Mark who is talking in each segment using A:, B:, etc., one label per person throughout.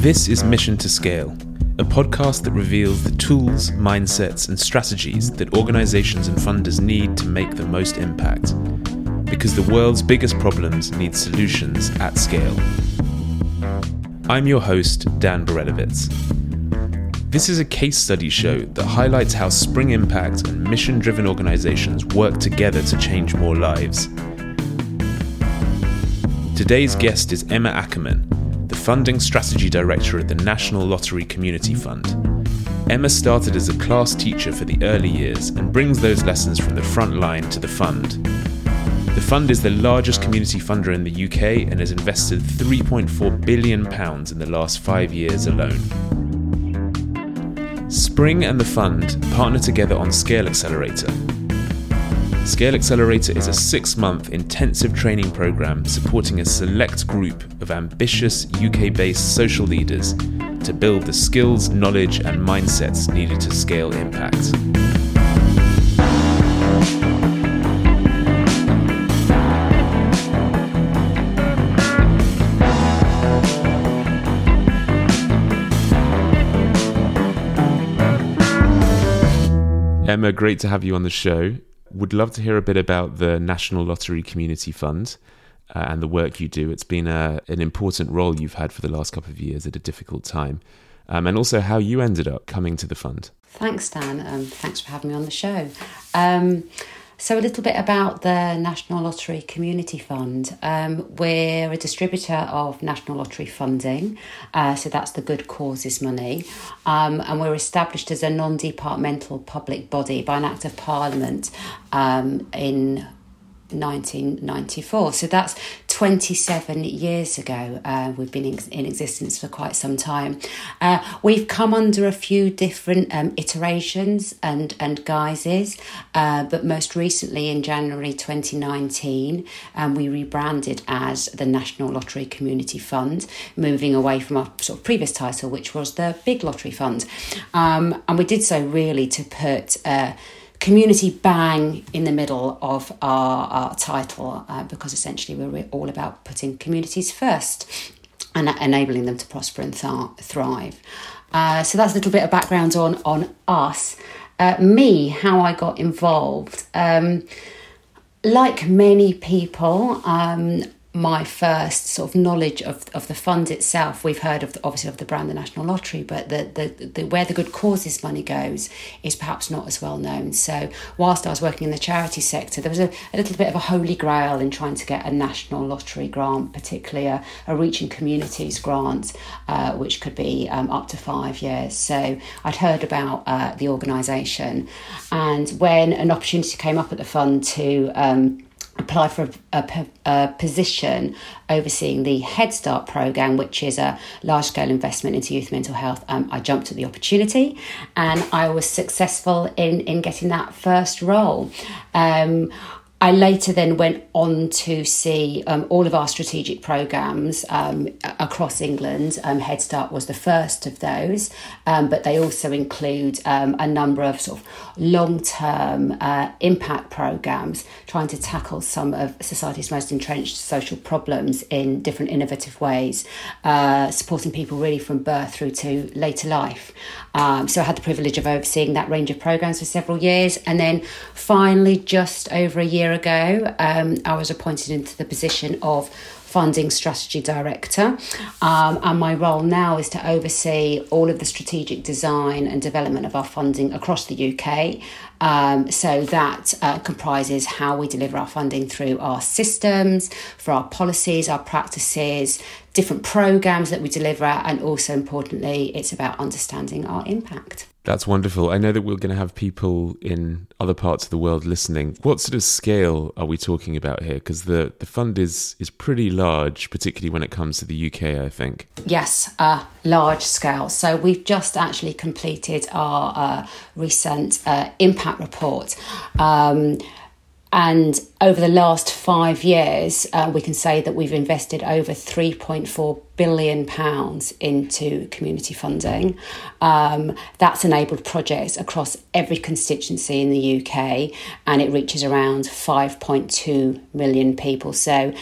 A: This is Mission to Scale, a podcast that reveals the tools, mindsets, and strategies that organizations and funders need to make the most impact. Because the world's biggest problems need solutions at scale. I'm your host, Dan Berelowitz. This is a case study show that highlights how Spring Impact and mission driven organizations work together to change more lives. Today's guest is Emma Ackerman, Funding Strategy Director at the National Lottery Community Fund. Emma started as a class teacher for the early years and brings those lessons from the front line to the fund. The fund is the largest community funder in the UK and has invested £3.4 billion in the last five years alone. Spring and the fund partner together on Scale Accelerator, Scale Accelerator is a six month intensive training program supporting a select group of ambitious UK based social leaders to build the skills, knowledge, and mindsets needed to scale impact. Emma, great to have you on the show would love to hear a bit about the National Lottery Community Fund uh, and the work you do. It's been a, an important role you've had for the last couple of years at a difficult time, um, and also how you ended up coming to the fund.
B: Thanks, Dan. Um, thanks for having me on the show. Um, so, a little bit about the National Lottery Community Fund. Um, we're a distributor of National Lottery funding, uh, so that's the good causes money. Um, and we're established as a non departmental public body by an Act of Parliament um, in 1994. So that's 27 years ago. Uh, we've been in, existence for quite some time. Uh, we've come under a few different um, iterations and, and guises, uh, but most recently in January 2019, um, we rebranded as the National Lottery Community Fund, moving away from our sort of previous title, which was the Big Lottery Fund. Um, and we did so really to put uh, community bang in the middle of our, our title uh, because essentially we're all about putting communities first and enabling them to prosper and th- thrive. Uh, so that's a little bit of background on on us. Uh, me, how I got involved. Um, like many people, um, my first sort of knowledge of, of the fund itself. We've heard of the, obviously of the brand, the National Lottery, but the, the, the where the good causes money goes is perhaps not as well known. So whilst I was working in the charity sector, there was a, a little bit of a holy grail in trying to get a national lottery grant, particularly a, a reaching communities grant, uh, which could be um, up to five years. So I'd heard about uh, the organisation, and when an opportunity came up at the fund to um, apply for a, a, a, position overseeing the Head Start program, which is a large scale investment into youth mental health. Um, I jumped at the opportunity and I was successful in, in getting that first role. Um, I later then went on to see um, all of our strategic programs um, across England. Um, Head Start was the first of those, um, but they also include um, a number of sort of long term uh, impact programs trying to tackle some of society's most entrenched social problems in different innovative ways, uh, supporting people really from birth through to later life. Um, so I had the privilege of overseeing that range of programs for several years, and then finally, just over a year year ago, um, I was appointed into the position of funding strategy director. Um, and my role now is to oversee all of the strategic design and development of our funding across the UK. Um, so that uh, comprises how we deliver our funding through our systems, for our policies, our practices, different programs that we deliver, and also importantly, it's about understanding our impact.
A: That's wonderful. I know that we're going to have people in other parts of the world listening. What sort of scale are we talking about here? Because the, the fund is is pretty large, particularly when it comes to the UK, I think.
B: Yes, uh, large scale. So we've just actually completed our uh, recent uh, impact report. Um, and over the last five years, uh, we can say that we've invested over 3.4 billion pounds into community funding. Um, that's enabled projects across every constituency in the UK, and it reaches around 5.2 million people. So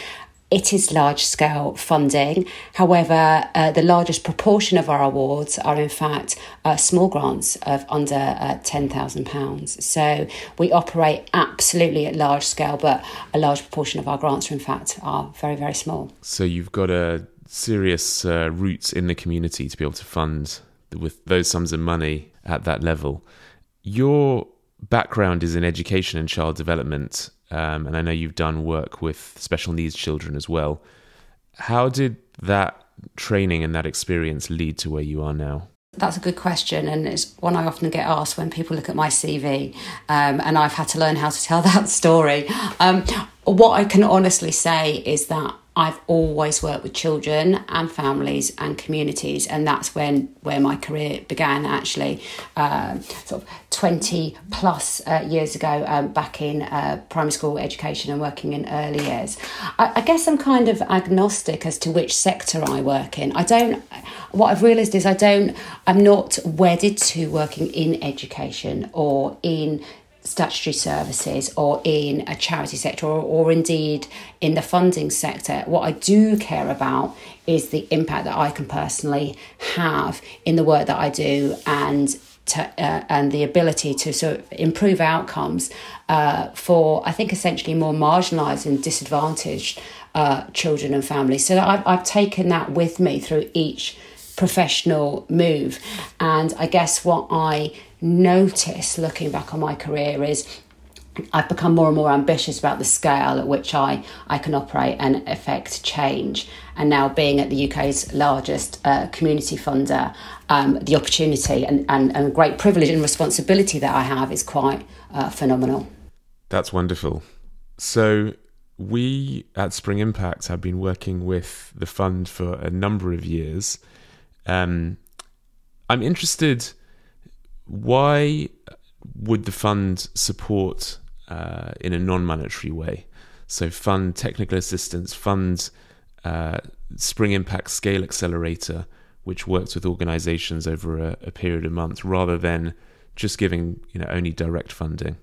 B: it is large scale funding. However, uh, the largest proportion of our awards are, in fact, uh, small grants of under uh, £10,000. So we operate absolutely at large scale, but a large proportion of our grants, are, in fact, are very, very small.
A: So you've got a serious uh, roots in the community to be able to fund with those sums of money at that level. Your background is in education and child development um, and I know you've done work with special needs children as well. How did that training and that experience lead to where you are now?
B: That's a good question, and it's one I often get asked when people look at my CV, um, and I've had to learn how to tell that story. Um, what I can honestly say is that I've always worked with children and families and communities, and that's when where my career began. Actually, uh, sort of twenty plus uh, years ago, um, back in uh, primary school education and working in early years. I, I, guess I'm kind of agnostic as to which sector I work in. I don't. What I've realised is I don't. I'm not wedded to working in education or in statutory services or in a charity sector or, or indeed in the funding sector. What I do care about is the impact that I can personally have in the work that I do and to, uh, and the ability to sort of improve outcomes uh, for, I think, essentially more marginalised and disadvantaged uh, children and families. So I've, I've taken that with me through each professional move. And I guess what I notice looking back on my career is I've become more and more ambitious about the scale at which I, I can operate and affect change. And now, being at the UK's largest uh, community funder, um, the opportunity and, and, and great privilege and responsibility that I have is quite uh, phenomenal.
A: That's wonderful. So, we at Spring Impact have been working with the fund for a number of years. Um, I'm interested why would the fund support uh, in a non-monetary way? So fund technical assistance, fund uh, Spring Impact Scale Accelerator, which works with organisations over a, a period of months, rather than just giving you know only direct funding.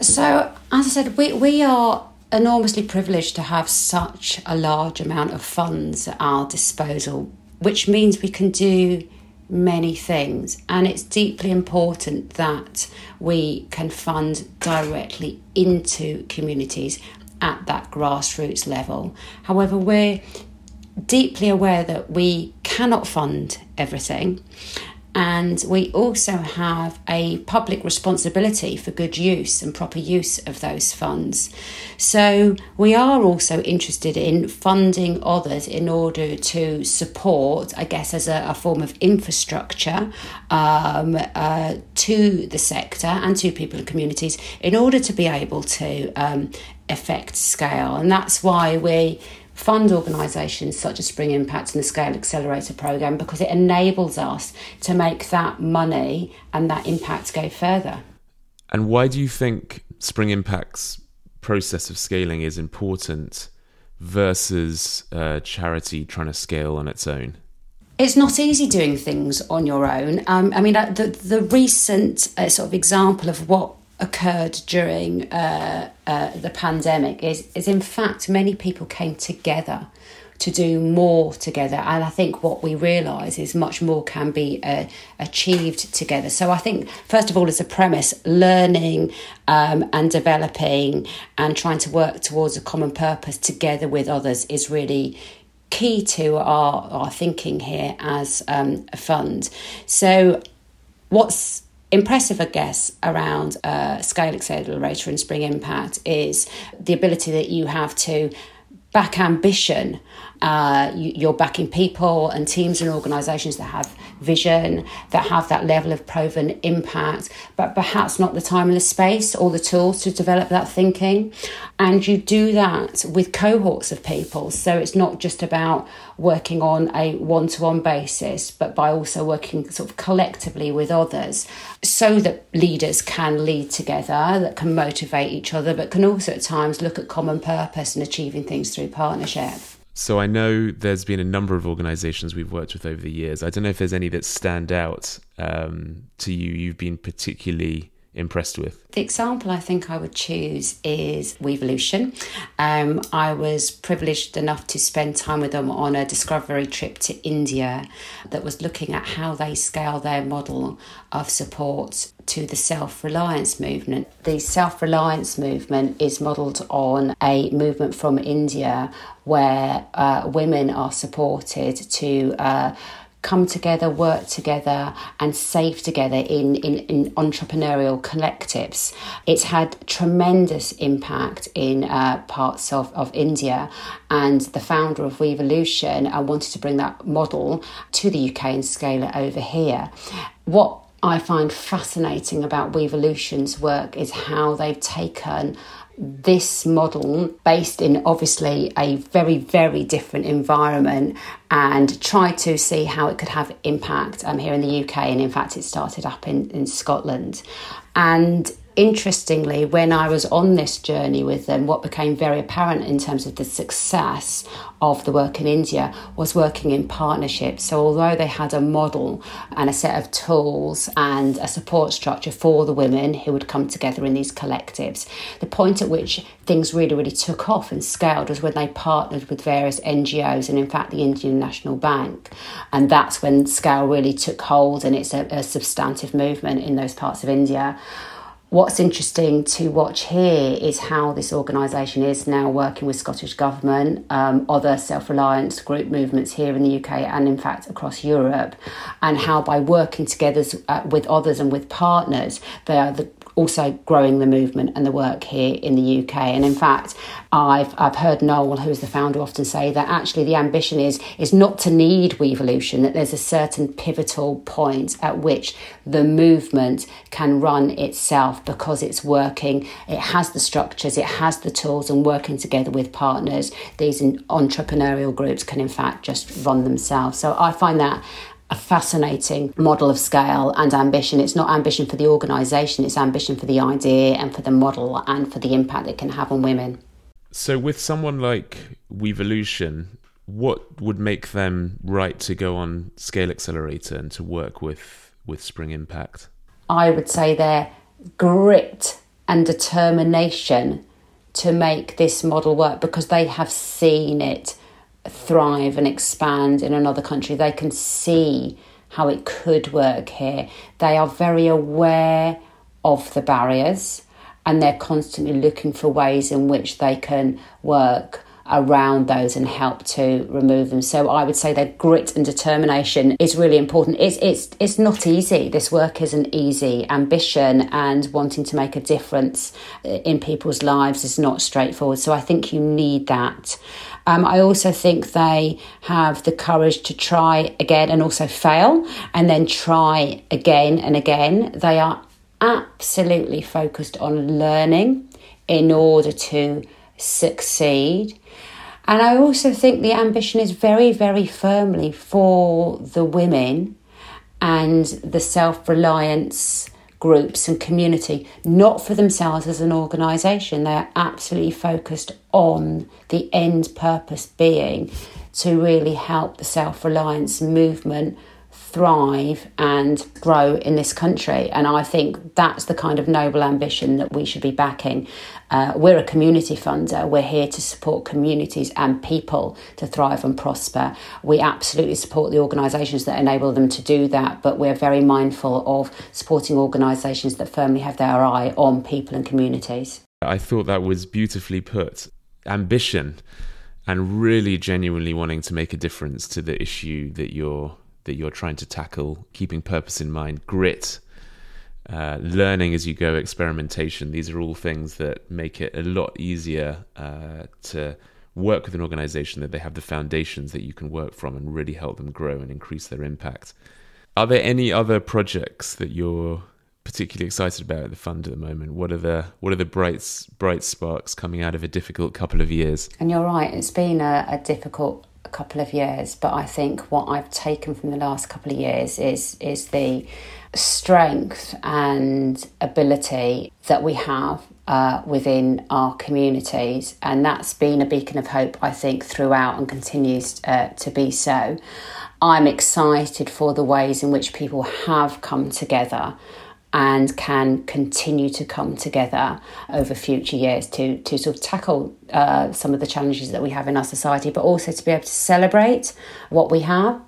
B: So as I said, we we are enormously privileged to have such a large amount of funds at our disposal, which means we can do many things. And it's deeply important that we can fund directly into communities at that grassroots level. However, we're deeply aware that we cannot fund everything and we also have a public responsibility for good use and proper use of those funds. So, we are also interested in funding others in order to support, I guess, as a, a form of infrastructure um, uh, to the sector and to people and communities in order to be able to um, affect scale. And that's why we fund organisations such as Spring Impact and the Scale Accelerator Programme because it enables us to make that money and that impact go further.
A: And why do you think Spring Impact's process of scaling is important versus a charity trying to scale on its own?
B: It's not easy doing things on your own. Um, I mean, uh, the the recent uh, sort of example of what occurred during uh, uh, the pandemic is, is in fact many people came together to do more together. And i think what we realize is much more can be uh, achieved together. So i think first of all as a premise learning um, and developing and trying to work towards a common purpose together with others is really key to our, our thinking here as um, a fund. So what's impressive, I guess, around uh, Scale Accelerator and Spring Impact is the ability that you have to back ambition. Uh, you, are backing people and teams and organisations that have vision, that have that level of proven impact, but perhaps not the time and the space or the tools to develop that thinking. And you do that with cohorts of people. So it's not just about working on a one to one basis, but by also working sort of collectively with others so that leaders can lead together, that can motivate each other, but can also at times look at common purpose and achieving things through partnership.
A: So I know there's been a number of organisations we've worked with over the years. I don't know if there's any that stand out um, to you. You've been particularly impressed with?
B: The example I think I would choose is WEvolution. Um, I was privileged enough to spend time with them on a discovery trip to India that was looking at how they scale their model of support to the self reliance movement. The self reliance movement is modelled on a movement from India where uh, women are supported to. Uh, come together, work together, and save together in, in, in entrepreneurial collectives. It's had tremendous impact in uh, parts of, of India, and the founder of WEvolution uh, wanted to bring that model to the UK and scale it over here. What I find fascinating about WEvolution's work is how they've taken this model based in obviously a very very different environment and try to see how it could have impact um, here in the UK and in fact it started up in, in Scotland. And interestingly, when I was on this journey with them, what became very apparent in terms of the success of the work in India was working in partnerships. So, although they had a model and a set of tools and a support structure for the women who would come together in these collectives, the point at which things really, really took off and scaled was when they partnered with various NGOs and, in fact, the Indian National Bank. And that's when scale really took hold and it's a, a substantive movement in those parts of India. What's interesting to watch here is how this organisation is now working with Scottish Government, um, other self reliance group movements here in the UK and, in fact, across Europe, and how by working together uh, with others and with partners, they are the also growing the movement and the work here in the UK. And in fact, I've I've heard Noel, who's the founder, often say that actually the ambition is is not to need WEvolution, that there's a certain pivotal point at which the movement can run itself because it's working, it has the structures, it has the tools, and working together with partners, these entrepreneurial groups can in fact just run themselves. So I find that a fascinating model of scale and ambition. It's not ambition for the organisation, it's ambition for the idea and for the model and for the impact it can have on women.
A: So, with someone like WEvolution, what would make them right to go on Scale Accelerator and to work with, with Spring Impact?
B: I would say their grit and determination to make this model work because they have seen it thrive and expand in another country. They can see how it could work here. They are very aware of the barriers and they're constantly looking for ways in which they can work around those and help to remove them. So I would say their grit and determination is really important. It's it's it's not easy. This work isn't easy. Ambition and wanting to make a difference uh, in people's lives is not straightforward. So I think you need that. Um, I also think they have the courage to try again and also fail and then try again and again. They are absolutely focused on learning in order to succeed. And I also think the ambition is very, very firmly for the women and the self reliance groups and community, not for themselves as an organisation. They're absolutely focused on the end purpose being to really help the self reliance movement thrive and grow in this country. And I think that's the kind of noble ambition that we should be backing. Uh, we're a community funder. We're here to support communities and people to thrive and prosper. We absolutely support the organisations that enable them to do that, but we're very mindful of supporting organisations that firmly have their eye on people and communities.
A: I thought that was beautifully put. Ambition and really genuinely wanting to make a difference to the issue that you're that you're trying to tackle, keeping purpose in mind, grit, uh, learning as you go, experimentation. These are all things that make it a lot easier uh, to work with an organization that they have the foundations that you can work from and really help them grow and increase their impact. Are there any other projects that you're particularly excited about at the fund at the moment? What are the what are the bright bright sparks coming out of a difficult couple of years?
B: And you're right, it's been a, a difficult couple of years, but I think what I've taken from the last couple of years is is the strength and ability that we have uh, within our communities, and that's been a beacon of hope, I think, throughout and continues uh, to be so. I'm excited for the ways in which people have come together and can continue to come together over future years to, to sort of tackle uh, some of the challenges that we have in our society, but also to be able to celebrate what we have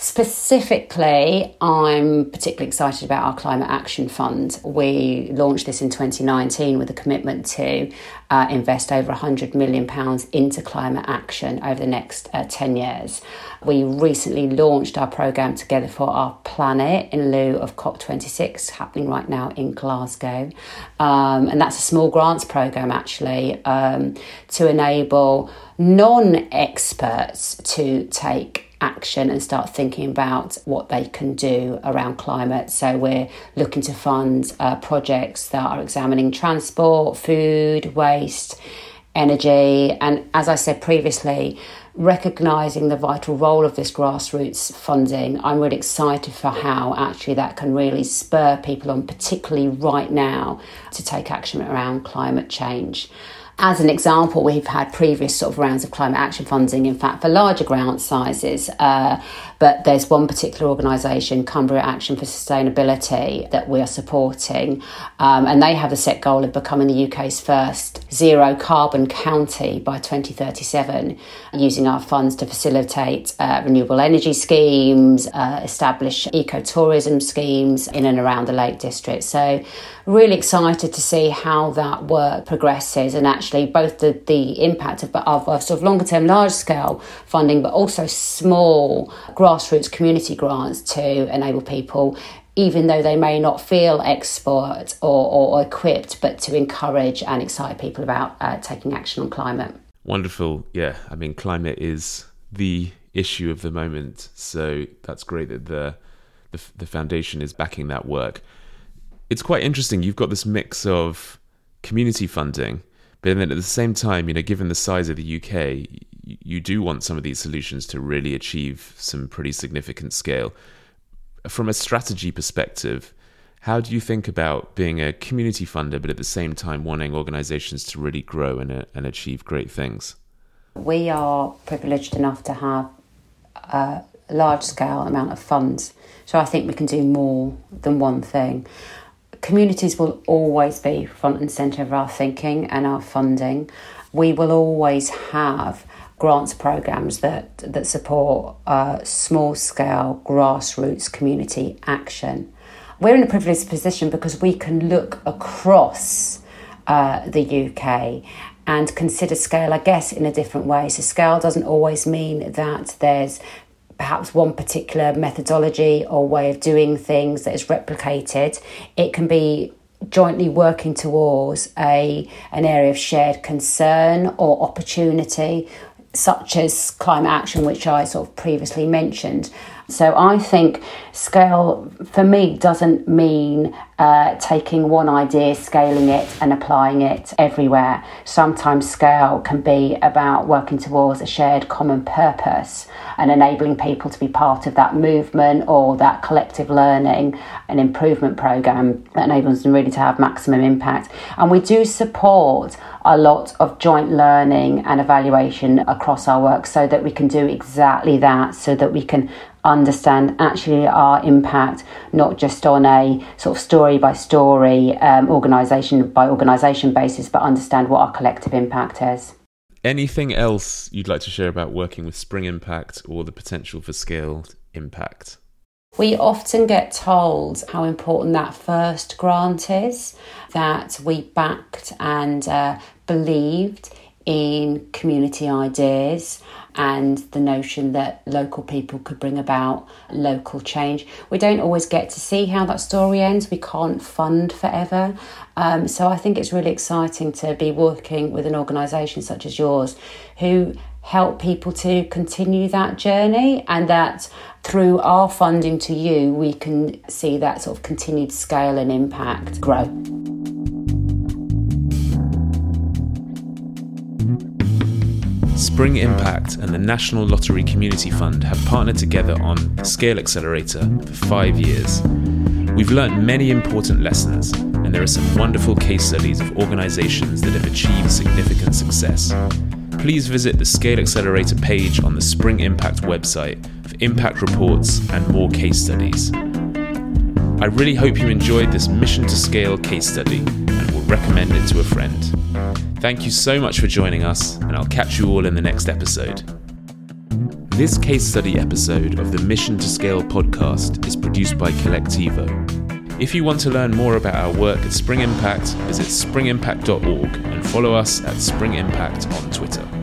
B: Specifically, I'm particularly excited about our Climate Action Fund. We launched this in 2019 with a commitment to uh, invest over £100 million into climate action over the next uh, 10 years. We recently launched our programme Together for Our Planet in lieu of COP26 happening right now in Glasgow. Um, and that's a small grants programme actually um, to enable non experts to take action and start thinking about what they can do around climate. So we're looking to fund uh, projects that are examining transport, food, waste, energy, and as I said previously, recognizing the vital role of this grassroots funding, I'm really excited for how actually that can really spur people on, particularly right now, to take action around climate change. As an example, we've had previous sort of rounds of climate action funding, in fact, for larger grant sizes. Uh, but there's one particular organisation, Cumbria Action for Sustainability, that we are supporting. Um, and they have a set goal of becoming the UK's first zero carbon county by 2037, using our funds to facilitate uh, renewable energy schemes, uh, establish ecotourism schemes in and around the Lake District. So, really excited to see how that work progresses and actually both the, the impact of, of, of sort of longer term, large scale funding, but also small grassroots community grants to enable people even though they may not feel expert or, or, equipped, but to encourage and excite people about uh, taking action on climate.
A: Wonderful. Yeah. I mean, climate is the issue of the moment. So that's great that the, the, the foundation is backing that work it's quite interesting. You've got this mix of community funding, but then at the same time, you know, given the size of the UK, you do want some of these solutions to really achieve some pretty significant scale. From a strategy perspective, how do you think about being a community funder, but at the same time wanting organizations to really grow and, uh, and achieve great things?
B: We are privileged enough to have a large scale amount of funds. So I think we can do more than one thing communities will always be front and centre of our thinking and our funding. We will always have grants programs that that support uh, small scale grassroots community action. We're in a privileged position because we can look across uh, the UK and consider scale, I guess, in a different way. So, scale doesn't always mean that there's perhaps one particular methodology or way of doing things that is replicated. It can be jointly working towards a an area of shared concern or opportunity such as climate action which I sort of previously mentioned so I think scale for me doesn't mean uh, taking one idea, scaling it, and applying it everywhere. Sometimes scale can be about working towards a shared common purpose and enabling people to be part of that movement or that collective learning and improvement program that enables them really to have maximum impact. And we do support a lot of joint learning and evaluation across our work so that we can do exactly that, so that we can understand actually our impact, not just on a sort of story by story, um, organisation by organisation basis, but understand what our collective impact is.
A: Anything else you'd like to share about working with Spring Impact or the potential for scaled impact?
B: We often get told how important that first grant is, that we backed and uh, believed in community ideas and the notion that local people could bring about local change. We don't always get to see how that story ends. We can't fund forever. Um, so I think it's really exciting to be working with an organisation such as yours who help people to continue that journey and that through our funding to you, we can see that sort of continued scale and impact grow.
A: Spring Impact and the National Lottery Community Fund have partnered together on Scale Accelerator for five years. We've learned many important lessons, and there are some wonderful case studies of organisations that have achieved significant success. Please visit the Scale Accelerator page on the Spring Impact website for impact reports and more case studies. I really hope you enjoyed this Mission to Scale case study recommend it to a friend. Thank you so much for joining us, and I'll catch you all in the next episode. This case study episode of the Mission to Scale podcast is produced by Colectivo. If you want to learn more about our work at Spring Impact, visit springimpact.org and follow us at Spring Impact on Twitter.